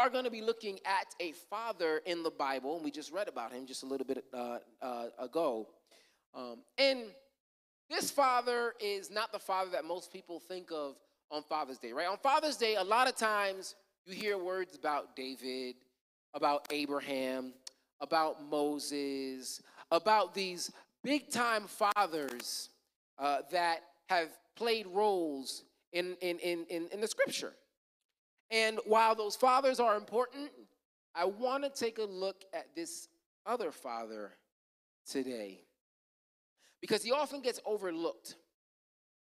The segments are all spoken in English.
are going to be looking at a father in the Bible, and we just read about him just a little bit uh, uh, ago. Um, and this father is not the father that most people think of on Father's Day, right? On Father's Day, a lot of times you hear words about David, about Abraham, about Moses, about these big time fathers uh, that have played roles in, in, in, in, in the scripture. And while those fathers are important, I want to take a look at this other father today because he often gets overlooked.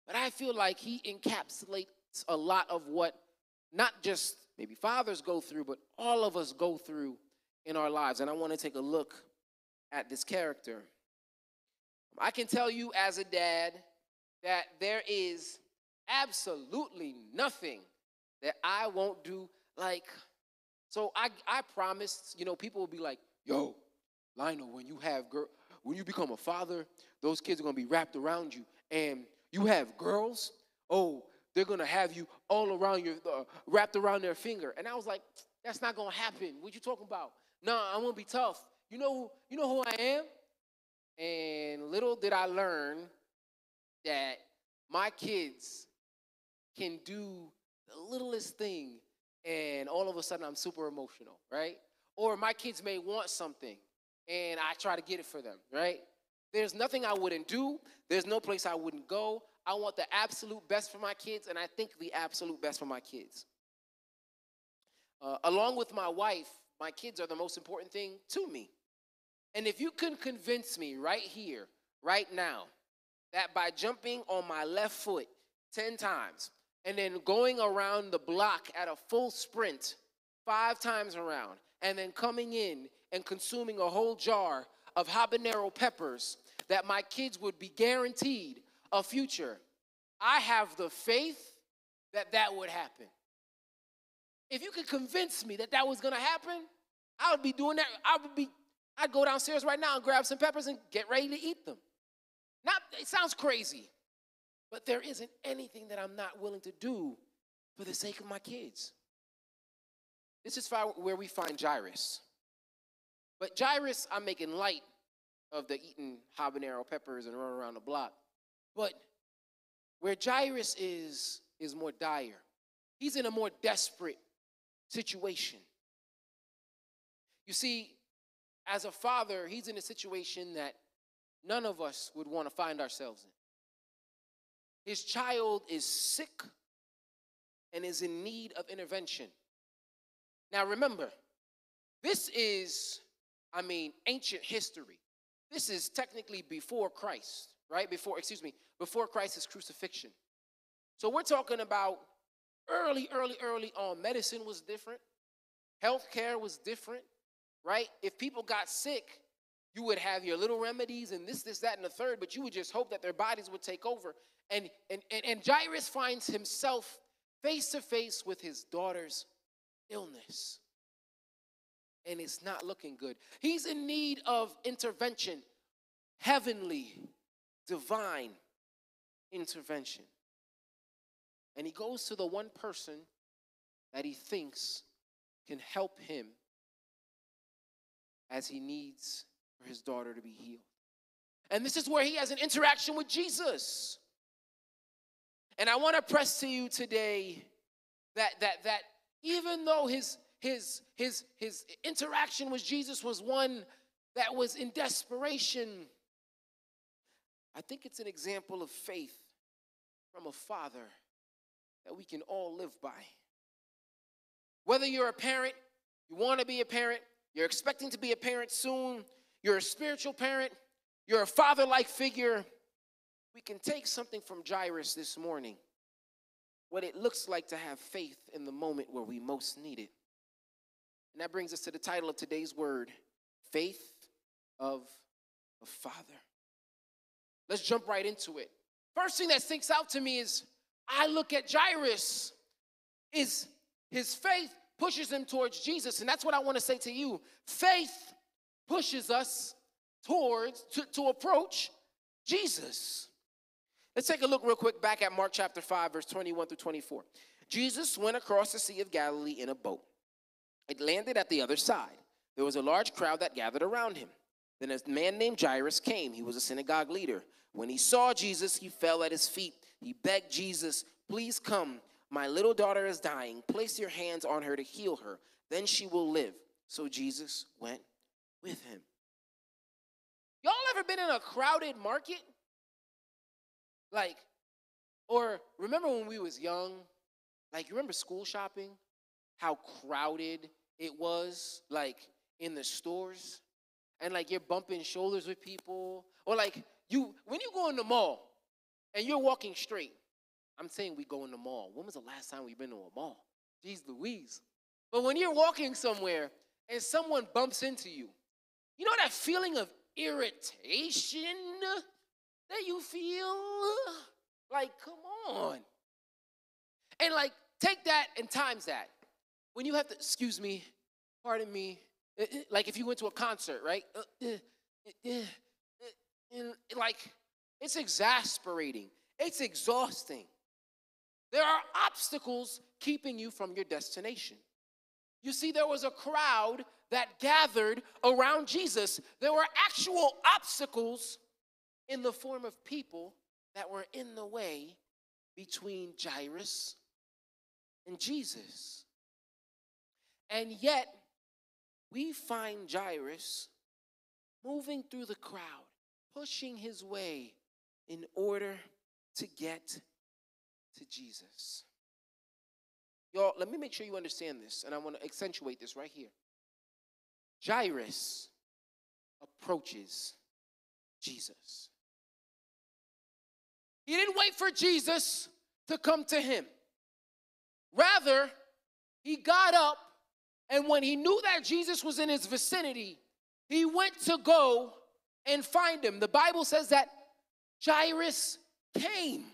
But I feel like he encapsulates a lot of what not just maybe fathers go through, but all of us go through in our lives. And I want to take a look at this character. I can tell you as a dad that there is absolutely nothing that I won't do. Like, so I, I promised, you know, people will be like, yo, Lionel, when you have girl, when you become a father, those kids are gonna be wrapped around you. And you have girls, oh, they're gonna have you all around your, uh, wrapped around their finger. And I was like, that's not gonna happen. What you talking about? No, I'm gonna be tough. You know, you know who I am? And little did I learn that my kids can do the littlest thing and all of a sudden I'm super emotional, right? Or my kids may want something and I try to get it for them, right? There's nothing I wouldn't do. There's no place I wouldn't go. I want the absolute best for my kids, and I think the absolute best for my kids. Uh, along with my wife, my kids are the most important thing to me. And if you can convince me right here, right now, that by jumping on my left foot 10 times and then going around the block at a full sprint five times around and then coming in and consuming a whole jar of habanero peppers, that my kids would be guaranteed a future. I have the faith that that would happen. If you could convince me that that was gonna happen, I would be doing that. I would be, I'd go downstairs right now and grab some peppers and get ready to eat them. Not, it sounds crazy, but there isn't anything that I'm not willing to do for the sake of my kids. This is where we find Jairus. But Jairus, I'm making light of the eating habanero peppers and running around the block. But where Jairus is, is more dire. He's in a more desperate situation. You see, as a father, he's in a situation that none of us would want to find ourselves in. His child is sick and is in need of intervention. Now, remember, this is, I mean, ancient history. This is technically before Christ, right? Before, excuse me, before Christ's crucifixion. So we're talking about early, early, early on. Medicine was different, healthcare was different, right? If people got sick, you would have your little remedies and this, this, that, and the third, but you would just hope that their bodies would take over. And, and, and, and Jairus finds himself face to face with his daughter's illness. And it's not looking good. He's in need of intervention, heavenly, divine intervention. And he goes to the one person that he thinks can help him as he needs for his daughter to be healed. And this is where he has an interaction with Jesus. And I want to press to you today that that that even though his his his his interaction with Jesus was one that was in desperation, I think it's an example of faith from a father that we can all live by. Whether you're a parent, you want to be a parent, you're expecting to be a parent soon, you're a spiritual parent, you're a father like figure. We can take something from Jairus this morning what it looks like to have faith in the moment where we most need it. And that brings us to the title of today's word Faith of a Father. Let's jump right into it. First thing that sticks out to me is I look at Jairus, is his faith pushes him towards Jesus. And that's what I want to say to you. Faith pushes us towards, to, to approach Jesus. Let's take a look real quick back at Mark chapter 5, verse 21 through 24. Jesus went across the Sea of Galilee in a boat. It landed at the other side. There was a large crowd that gathered around him. Then a man named Jairus came. He was a synagogue leader. When he saw Jesus, he fell at his feet. He begged Jesus, Please come. My little daughter is dying. Place your hands on her to heal her. Then she will live. So Jesus went with him. Y'all ever been in a crowded market? Like, or remember when we was young? Like, you remember school shopping? How crowded it was, like in the stores? And like you're bumping shoulders with people. Or like you when you go in the mall and you're walking straight. I'm saying we go in the mall. When was the last time we've been to a mall? Jeez Louise. But when you're walking somewhere and someone bumps into you, you know that feeling of irritation that you feel? Like, come on. And like, take that and times that. When you have to, excuse me, pardon me, eh, eh, like if you went to a concert, right? Uh, like, it's exasperating, it's exhausting. There are obstacles keeping you from your destination. You see, there was a crowd that gathered around Jesus. There were actual obstacles in the form of people that were in the way between Jairus and Jesus. And yet, we find Jairus moving through the crowd, pushing his way in order to get to Jesus. Y'all, let me make sure you understand this, and I want to accentuate this right here. Jairus approaches Jesus. He didn't wait for Jesus to come to him. Rather, he got up, and when he knew that Jesus was in his vicinity, he went to go and find him. The Bible says that Jairus came.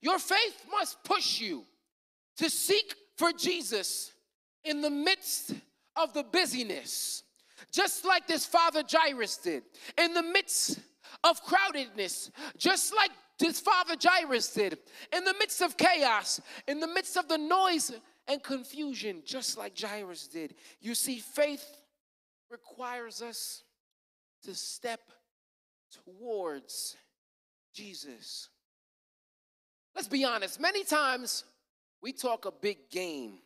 Your faith must push you to seek for Jesus in the midst of the busyness, just like this father Jairus did, in the midst of crowdedness, just like this father Jairus did, in the midst of chaos, in the midst of the noise and confusion, just like Jairus did. You see, faith requires us to step towards Jesus. Let's be honest, many times we talk a big game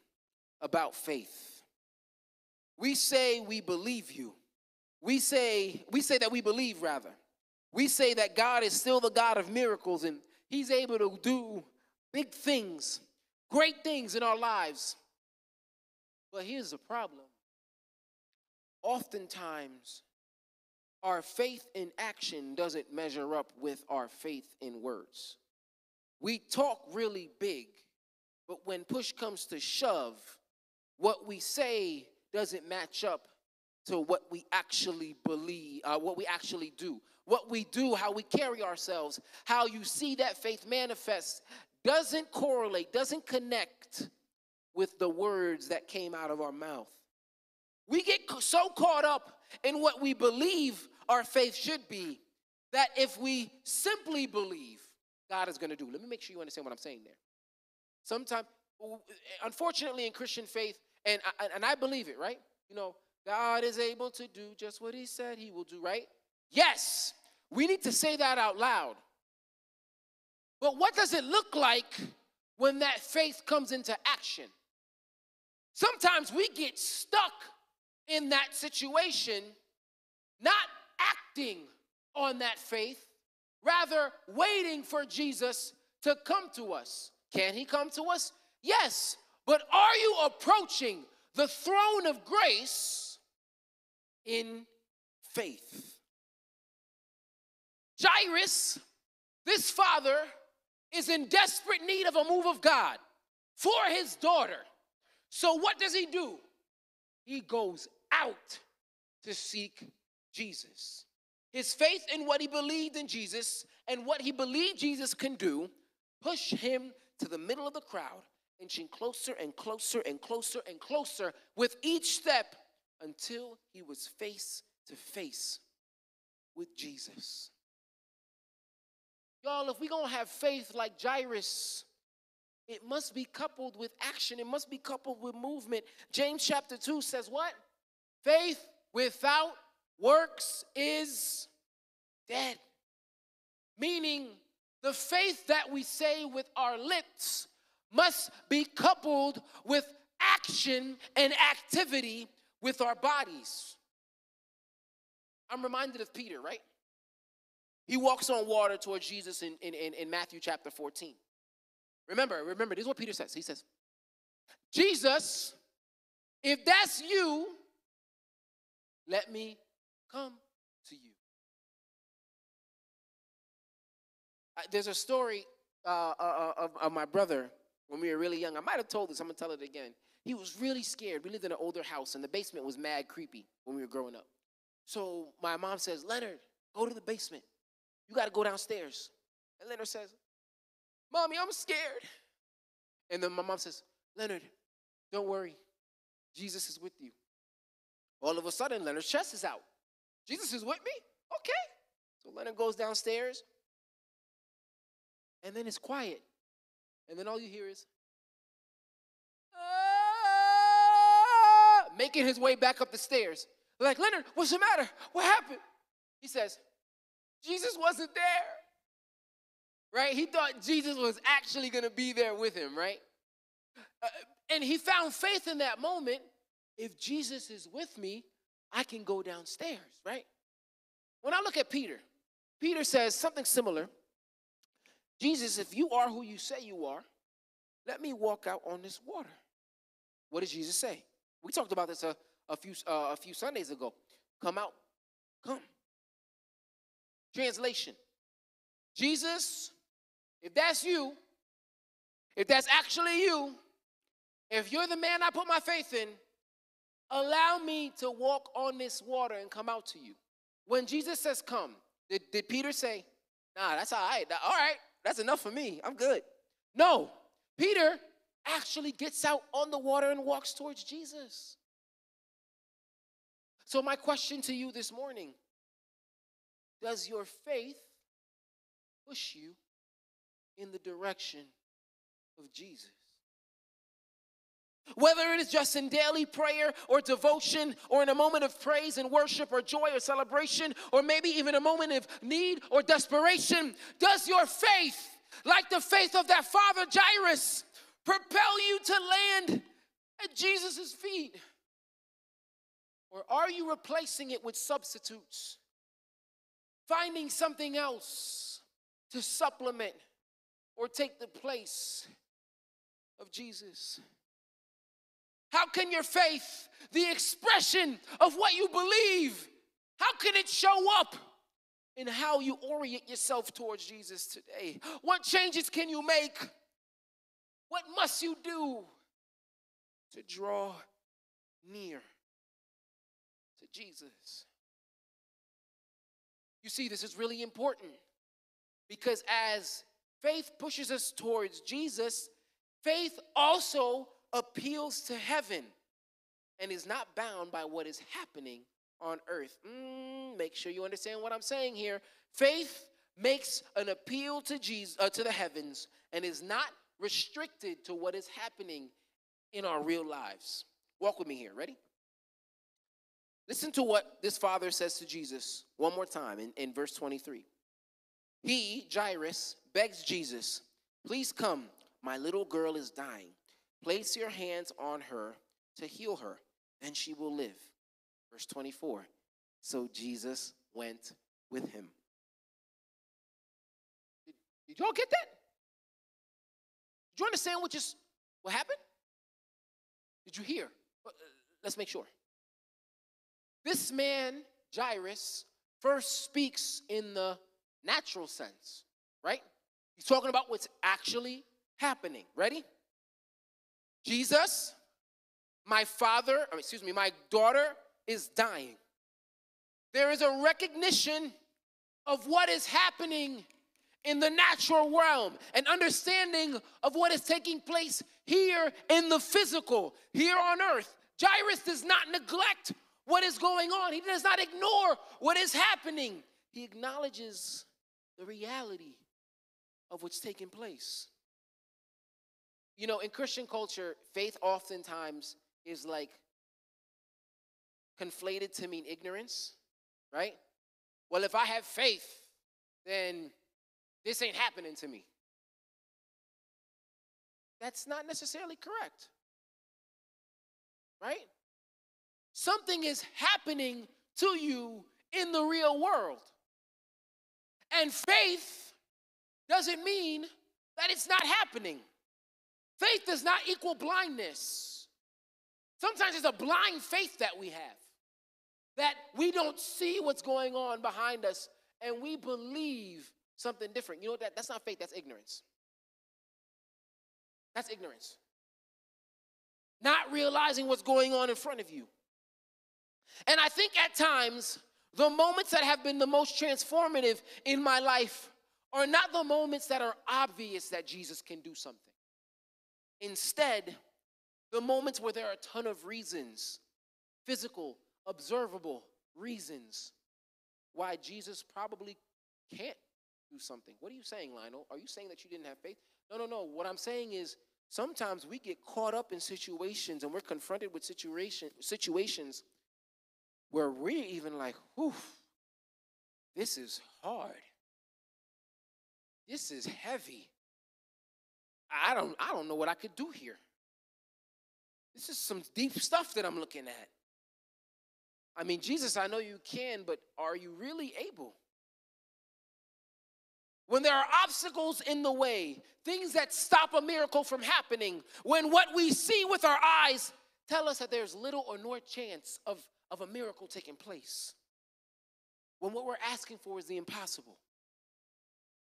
about faith. We say we believe you. We say we say that we believe rather. We say that God is still the God of miracles and he's able to do big things, great things in our lives. But here's the problem. Oftentimes our faith in action doesn't measure up with our faith in words. We talk really big, but when push comes to shove, what we say doesn't match up to what we actually believe, uh, what we actually do. What we do, how we carry ourselves, how you see that faith manifest doesn't correlate, doesn't connect with the words that came out of our mouth. We get so caught up in what we believe our faith should be that if we simply believe God is going to do, let me make sure you understand what I'm saying there. Sometimes, unfortunately, in Christian faith, and I, and I believe it, right? You know, God is able to do just what He said He will do, right? Yes, we need to say that out loud. But what does it look like when that faith comes into action? Sometimes we get stuck in that situation, not acting on that faith, rather waiting for Jesus to come to us. Can he come to us? Yes. But are you approaching the throne of grace in faith? Jairus, this father, is in desperate need of a move of God for his daughter. So, what does he do? He goes out to seek Jesus. His faith in what he believed in Jesus and what he believed Jesus can do pushed him to the middle of the crowd, inching closer and closer and closer and closer with each step until he was face to face with Jesus. Y'all, if we're gonna have faith like Jairus it must be coupled with action, it must be coupled with movement. James chapter 2 says, What? Faith without works is dead. Meaning, the faith that we say with our lips must be coupled with action and activity with our bodies. I'm reminded of Peter, right? He walks on water towards Jesus in, in, in Matthew chapter 14. Remember, remember, this is what Peter says. He says, Jesus, if that's you, let me come to you. there's a story uh, uh, uh, of, of my brother when we were really young. I might have told this, I'm gonna tell it again. He was really scared. We lived in an older house, and the basement was mad creepy when we were growing up. So my mom says, Leonard, go to the basement. You got to go downstairs. And Leonard says, Mommy, I'm scared. And then my mom says, Leonard, don't worry. Jesus is with you. All of a sudden, Leonard's chest is out. Jesus is with me? Okay. So Leonard goes downstairs. And then it's quiet. And then all you hear is, ah, making his way back up the stairs. Like, Leonard, what's the matter? What happened? He says, Jesus wasn't there. Right? He thought Jesus was actually going to be there with him, right? Uh, and he found faith in that moment. If Jesus is with me, I can go downstairs, right? When I look at Peter, Peter says something similar. Jesus, if you are who you say you are, let me walk out on this water. What does Jesus say? We talked about this a, a few, uh, a few Sundays ago. Come out, come. Translation Jesus, if that's you, if that's actually you, if you're the man I put my faith in, allow me to walk on this water and come out to you. When Jesus says come, did, did Peter say, nah, that's all right. All right, that's enough for me. I'm good. No, Peter actually gets out on the water and walks towards Jesus. So, my question to you this morning does your faith push you in the direction of Jesus? Whether it is just in daily prayer or devotion, or in a moment of praise and worship or joy or celebration, or maybe even a moment of need or desperation, does your faith, like the faith of that father Jairus, propel you to land at Jesus' feet? Or are you replacing it with substitutes? finding something else to supplement or take the place of Jesus. How can your faith, the expression of what you believe, how can it show up in how you orient yourself towards Jesus today? What changes can you make? What must you do to draw near to Jesus? You see, this is really important because as faith pushes us towards Jesus, faith also appeals to heaven and is not bound by what is happening on earth. Mm, make sure you understand what I'm saying here. Faith makes an appeal to Jesus uh, to the heavens and is not restricted to what is happening in our real lives. Walk with me here. Ready? Listen to what this father says to Jesus one more time in, in verse 23. He, Jairus, begs Jesus, Please come, my little girl is dying. Place your hands on her to heal her, and she will live. Verse 24. So Jesus went with him. Did, did y'all get that? Did you understand what just what happened? Did you hear? Uh, let's make sure. This man, Jairus, first speaks in the natural sense, right? He's talking about what's actually happening. Ready? Jesus, my father, excuse me, my daughter is dying. There is a recognition of what is happening in the natural realm, an understanding of what is taking place here in the physical, here on earth. Jairus does not neglect what is going on. He does not ignore what is happening. He acknowledges the reality of what's taking place. You know, in Christian culture, faith oftentimes is like conflated to mean ignorance, right? Well, if I have faith, then this ain't happening to me. That's not necessarily correct. Right? Something is happening to you in the real world. And faith doesn't mean that it's not happening. Faith does not equal blindness. Sometimes it's a blind faith that we have, that we don't see what's going on behind us and we believe something different. You know that? That's not faith, that's ignorance. That's ignorance. Not realizing what's going on in front of you. And I think at times, the moments that have been the most transformative in my life are not the moments that are obvious that Jesus can do something. Instead, the moments where there are a ton of reasons, physical, observable reasons, why Jesus probably can't do something. What are you saying, Lionel? Are you saying that you didn't have faith? No, no, no. What I'm saying is sometimes we get caught up in situations and we're confronted with situation, situations where we're even like, whew, this is hard. This is heavy. I don't, I don't know what I could do here. This is some deep stuff that I'm looking at. I mean, Jesus, I know you can, but are you really able? When there are obstacles in the way, things that stop a miracle from happening, when what we see with our eyes tell us that there's little or no chance of, of a miracle taking place, when what we're asking for is the impossible.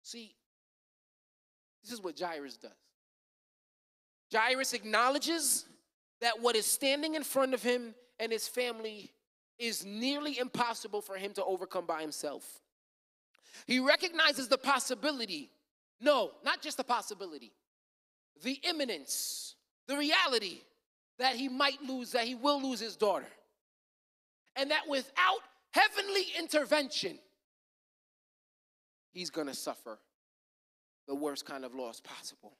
See, this is what Jairus does. Jairus acknowledges that what is standing in front of him and his family is nearly impossible for him to overcome by himself. He recognizes the possibility, no, not just the possibility, the imminence, the reality that he might lose, that he will lose his daughter. And that without heavenly intervention, he's gonna suffer the worst kind of loss possible.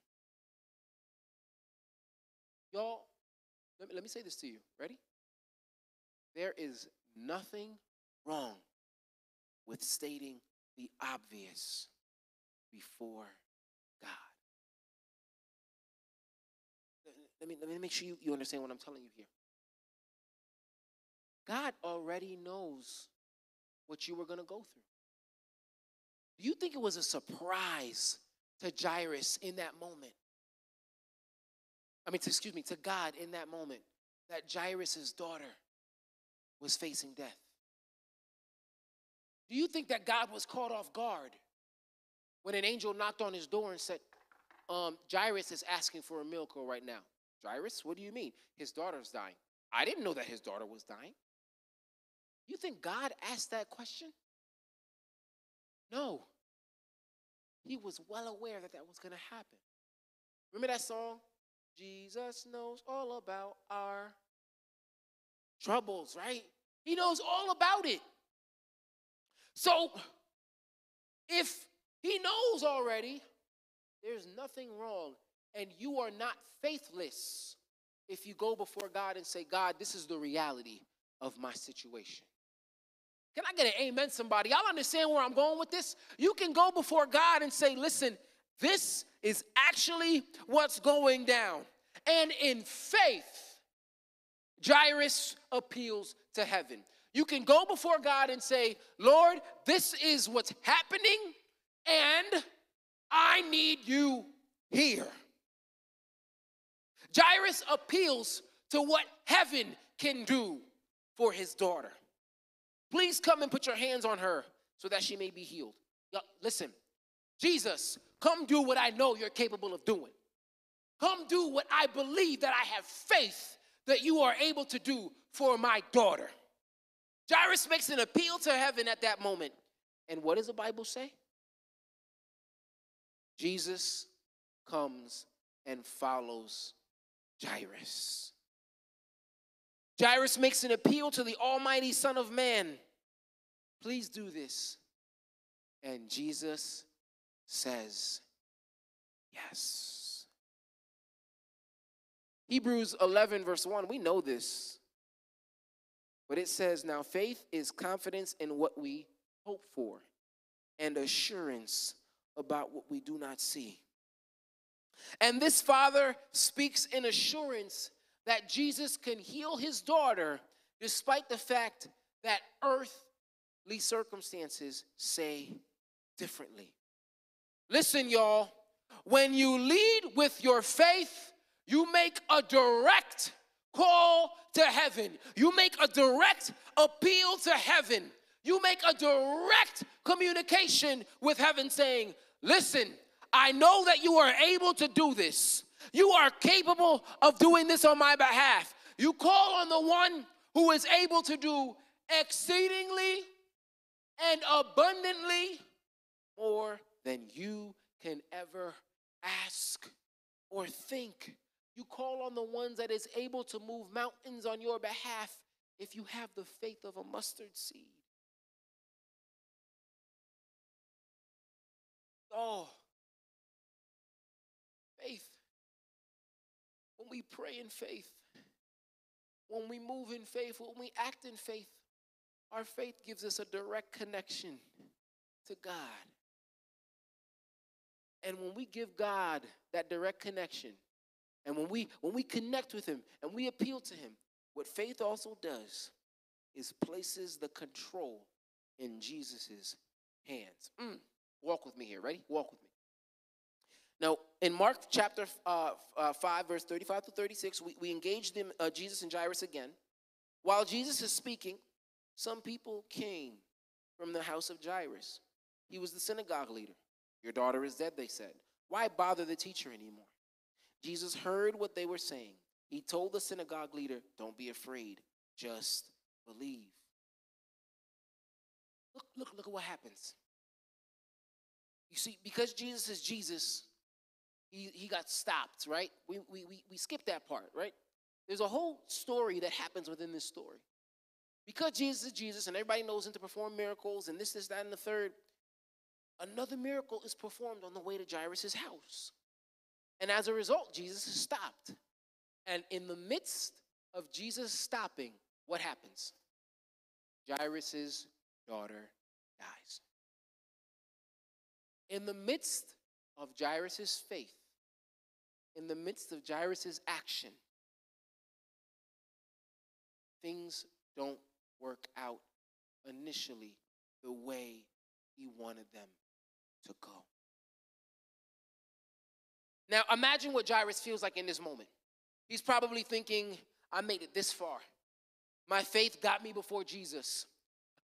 Y'all, let me, let me say this to you. Ready? There is nothing wrong with stating the obvious before God. Let me, let me make sure you, you understand what I'm telling you here. God already knows what you were going to go through. Do you think it was a surprise to Jairus in that moment? I mean, to, excuse me, to God in that moment that Jairus' daughter was facing death? Do you think that God was caught off guard when an angel knocked on his door and said, um, Jairus is asking for a miracle right now? Jairus, what do you mean? His daughter's dying. I didn't know that his daughter was dying. You think God asked that question? No. He was well aware that that was going to happen. Remember that song? Jesus knows all about our troubles, right? He knows all about it. So, if he knows already, there's nothing wrong, and you are not faithless if you go before God and say, God, this is the reality of my situation. Can I get an amen, somebody? Y'all understand where I'm going with this? You can go before God and say, listen, this is actually what's going down. And in faith, Jairus appeals to heaven. You can go before God and say, Lord, this is what's happening, and I need you here. Jairus appeals to what heaven can do for his daughter. Please come and put your hands on her so that she may be healed. Listen, Jesus, come do what I know you're capable of doing. Come do what I believe that I have faith that you are able to do for my daughter. Jairus makes an appeal to heaven at that moment. And what does the Bible say? Jesus comes and follows Jairus. Jairus makes an appeal to the Almighty Son of Man. Please do this. And Jesus says, Yes. Hebrews 11, verse 1, we know this. But it says, Now faith is confidence in what we hope for and assurance about what we do not see. And this father speaks in assurance that Jesus can heal his daughter despite the fact that earthly circumstances say differently. Listen, y'all, when you lead with your faith, you make a direct call to heaven. You make a direct appeal to heaven. You make a direct communication with heaven saying, Listen, I know that you are able to do this. You are capable of doing this on my behalf. You call on the one who is able to do exceedingly and abundantly more than you ever ask or think. You call on the ones that is able to move mountains on your behalf if you have the faith of a mustard seed. Oh, faith. When we pray in faith, when we move in faith, when we act in faith, our faith gives us a direct connection to God. And when we give God that direct connection, and when we when we connect with him and we appeal to him, what faith also does is places the control in Jesus's hands. Mm. Walk with me here. Ready? Walk with me. Now, in Mark chapter uh, uh, 5, verse 35 to 36, we, we engage them, uh, Jesus and Jairus again. While Jesus is speaking, some people came from the house of Jairus. He was the synagogue leader. Your daughter is dead, they said. Why bother the teacher anymore? Jesus heard what they were saying. He told the synagogue leader, Don't be afraid, just believe. Look, look, look at what happens. You see, because Jesus is Jesus, he, he got stopped, right? We, we, we, we skipped that part, right? There's a whole story that happens within this story. Because Jesus is Jesus and everybody knows him to perform miracles and this, this, that, and the third, another miracle is performed on the way to Jairus' house. And as a result, Jesus is stopped. And in the midst of Jesus stopping, what happens? Jairus' daughter dies. In the midst of Jairus' faith, in the midst of Jairus' action, things don't work out initially the way he wanted them to go. Now, imagine what Jairus feels like in this moment. He's probably thinking, I made it this far. My faith got me before Jesus.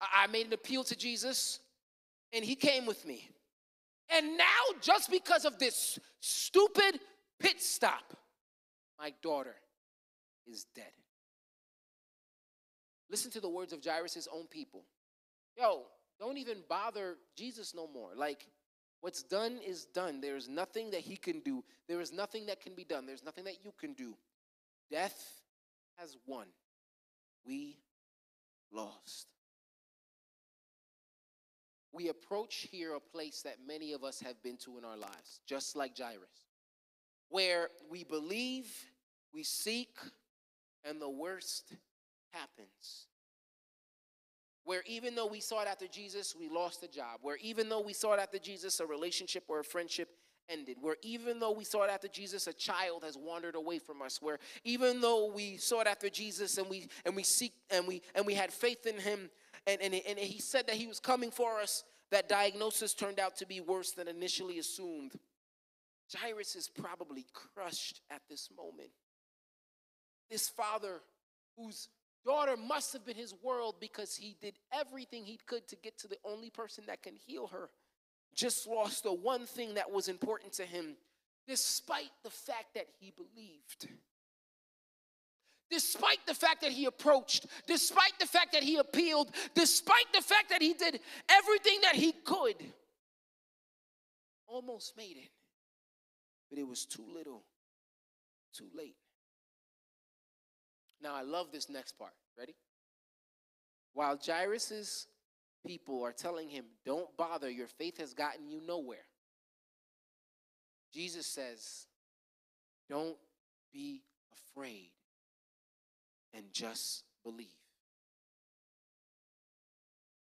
I made an appeal to Jesus, and he came with me. And now, just because of this stupid pit stop, my daughter is dead. Listen to the words of Jairus' own people. Yo, don't even bother Jesus no more. Like, what's done is done. There's nothing that he can do. There is nothing that can be done. There's nothing that you can do. Death has won. We lost. We approach here a place that many of us have been to in our lives, just like Jairus where we believe, we seek, and the worst happens. Where even though we sought after Jesus, we lost a job. Where even though we sought after Jesus, a relationship or a friendship ended. Where even though we sought after Jesus, a child has wandered away from us. Where even though we sought after Jesus and we and we seek and we and we had faith in him and, and, and he said that he was coming for us, that diagnosis turned out to be worse than initially assumed. Jairus is probably crushed at this moment. This father, whose daughter must have been his world because he did everything he could to get to the only person that can heal her, just lost the one thing that was important to him, despite the fact that he believed. Despite the fact that he approached, despite the fact that he appealed, despite the fact that he did everything that he could, almost made it but it was too little, too late. Now, I love this next part. Ready? While Jairus' people are telling him, Don't bother, your faith has gotten you nowhere, Jesus says, Don't be afraid and just believe.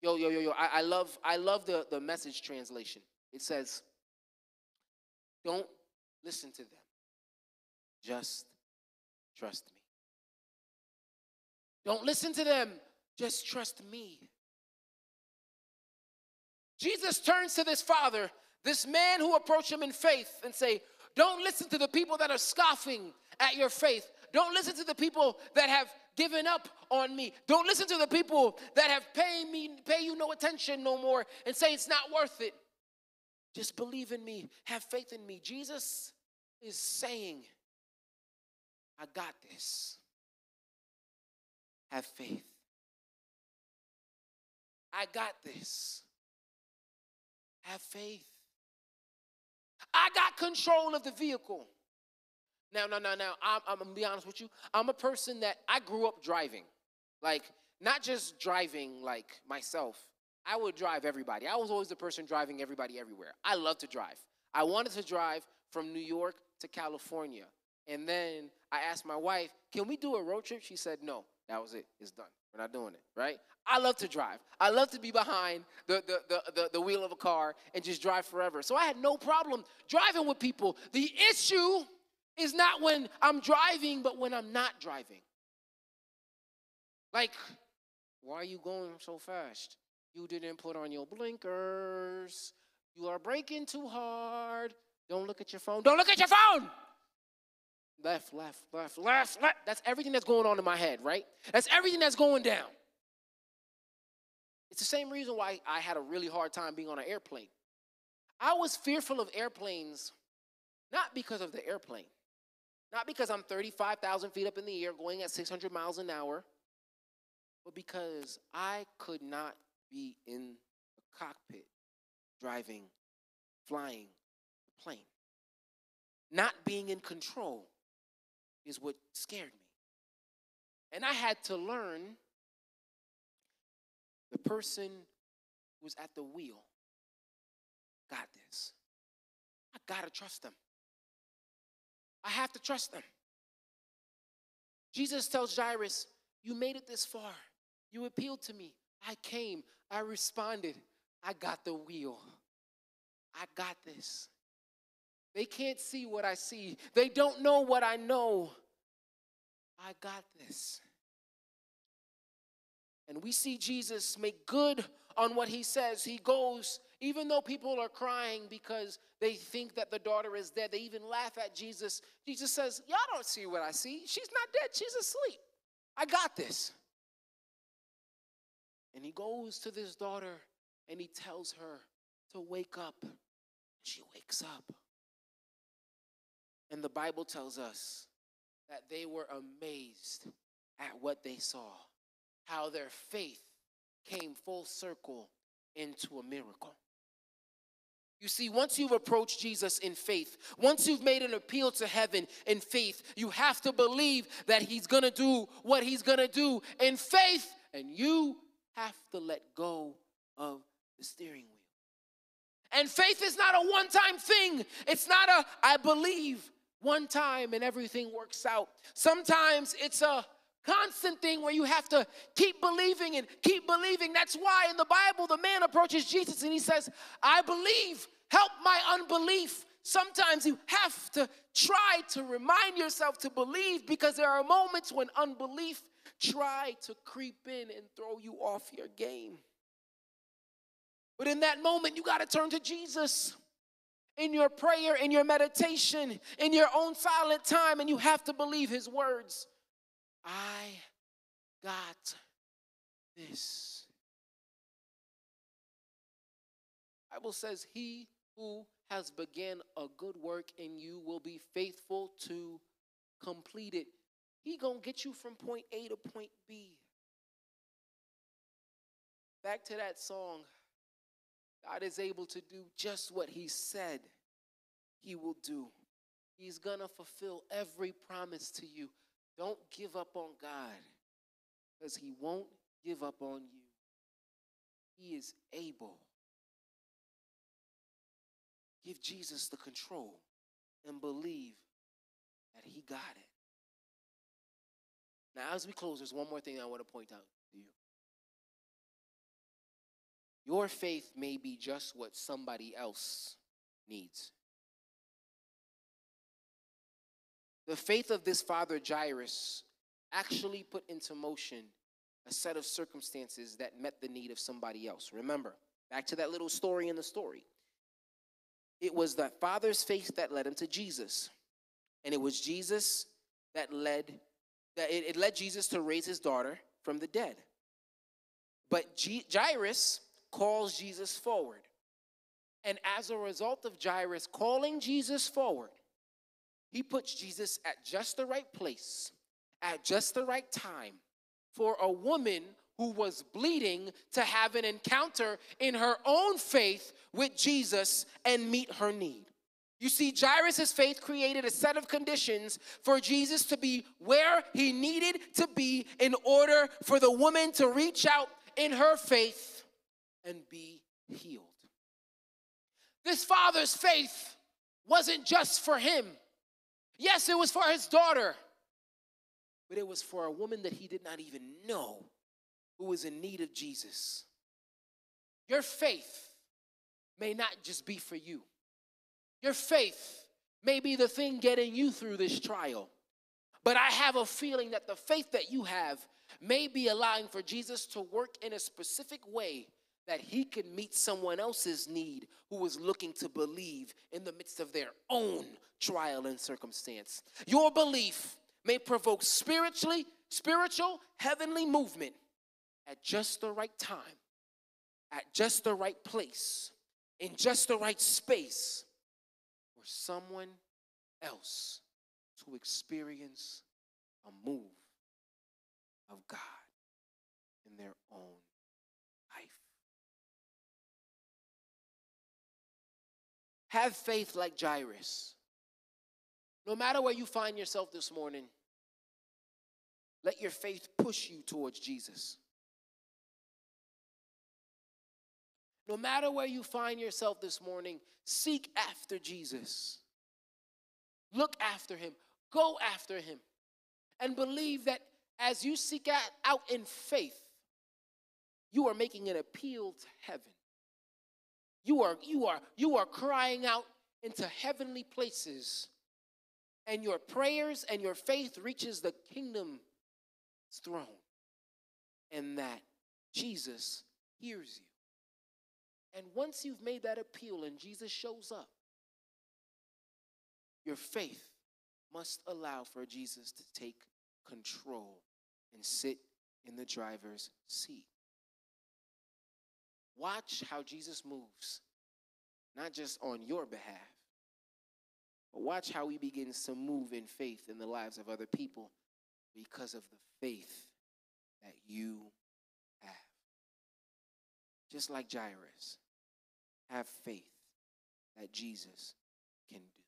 Yo, yo, yo, yo. I, I love I love the, the message translation. It says, don't listen to them. Just trust me. Don't listen to them. Just trust me. Jesus turns to this father, this man who approached him in faith, and say, Don't listen to the people that are scoffing at your faith. Don't listen to the people that have given up on me. Don't listen to the people that have paid me, pay you no attention no more and say it's not worth it. Just believe in me, have faith in me. Jesus is saying, I got this. Have faith. I got this. Have faith. I got control of the vehicle. Now, now, now, now, I'm, I'm, gonna be honest with you. I'm a person that I grew up driving. Like, not just driving like myself. I would drive everybody. I was always the person driving everybody everywhere. I love to drive. I wanted to drive from New York to California. And then I asked my wife, can we do a road trip? She said, no, that was it. It's done. We're not doing it, right? I love to drive. I love to be behind the, the, the, the, the wheel of a car and just drive forever. So I had no problem driving with people. The issue is not when I'm driving, but when I'm not driving. Like, why are you going so fast? You didn't put on your blinkers. You are braking too hard. Don't look at your phone. Don't look at your phone. Left, left, left, left, left. That's everything that's going on in my head, right? That's everything that's going down. It's the same reason why I had a really hard time being on an airplane. I was fearful of airplanes, not because of the airplane, not because I'm 35,000 feet up in the air going at 600 miles an hour, but because I could not be in the cockpit driving, flying the plane. Not being in control is what scared me. And I had to learn the person who's at the wheel got this. I gotta trust them. I have to trust them. Jesus tells Jairus, You made it this far. You appealed to me. I came. I responded. I got the wheel. I got this. They can't see what I see, they don't know what I know. I got this. And we see Jesus make good on what he says. He goes, even though people are crying because they think that the daughter is dead, they even laugh at Jesus. Jesus says, Y'all don't see what I see. She's not dead, she's asleep. I got this. And he goes to this daughter and he tells her to wake up. She wakes up. And the Bible tells us that they were amazed at what they saw, how their faith came full circle into a miracle. You see, once you've approached Jesus in faith, once you've made an appeal to heaven in faith, you have to believe that He's gonna do what He's gonna do in faith, and you have to let go of the steering wheel. And faith is not a one time thing, it's not a I believe one time and everything works out. Sometimes it's a constant thing where you have to keep believing and keep believing. That's why in the Bible, the man approaches Jesus and he says, I believe, help my unbelief. Sometimes you have to try to remind yourself to believe because there are moments when unbelief try to creep in and throw you off your game. But in that moment, you got to turn to Jesus in your prayer, in your meditation, in your own silent time, and you have to believe his words. I got this. Bible says, He who has begun a good work in you will be faithful to complete it. He gonna get you from point A to point B. Back to that song. God is able to do just what He said He will do. He's gonna fulfill every promise to you. Don't give up on God because He won't give up on you. He is able. Give Jesus the control and believe that He got it. Now, as we close, there's one more thing I want to point out Your faith may be just what somebody else needs. The faith of this father Jairus actually put into motion a set of circumstances that met the need of somebody else. Remember, back to that little story in the story. It was that father's faith that led him to Jesus. And it was Jesus that led that it, it led Jesus to raise his daughter from the dead. But G- Jairus calls Jesus forward. And as a result of Jairus calling Jesus forward, he puts Jesus at just the right place, at just the right time for a woman who was bleeding to have an encounter in her own faith with Jesus and meet her need. You see, Jairus' faith created a set of conditions for Jesus to be where he needed to be in order for the woman to reach out in her faith and be healed. This father's faith wasn't just for him. Yes, it was for his daughter, but it was for a woman that he did not even know who was in need of Jesus. Your faith may not just be for you. Your faith may be the thing getting you through this trial. But I have a feeling that the faith that you have may be allowing for Jesus to work in a specific way that he could meet someone else's need who was looking to believe in the midst of their own trial and circumstance. Your belief may provoke spiritually spiritual heavenly movement at just the right time, at just the right place, in just the right space for someone else to experience a move of God in their own Have faith like Jairus. No matter where you find yourself this morning, let your faith push you towards Jesus. No matter where you find yourself this morning, seek after Jesus. Look after him. Go after him. And believe that as you seek out in faith, you are making an appeal to heaven. You are, you are, you are crying out into heavenly places. And your prayers and your faith reaches the kingdom's throne. And that Jesus hears you. And once you've made that appeal and Jesus shows up, your faith must allow for Jesus to take control and sit in the driver's seat. Watch how Jesus moves, not just on your behalf, but watch how he begins to move in faith in the lives of other people because of the faith that you have. Just like Jairus have faith that Jesus can do.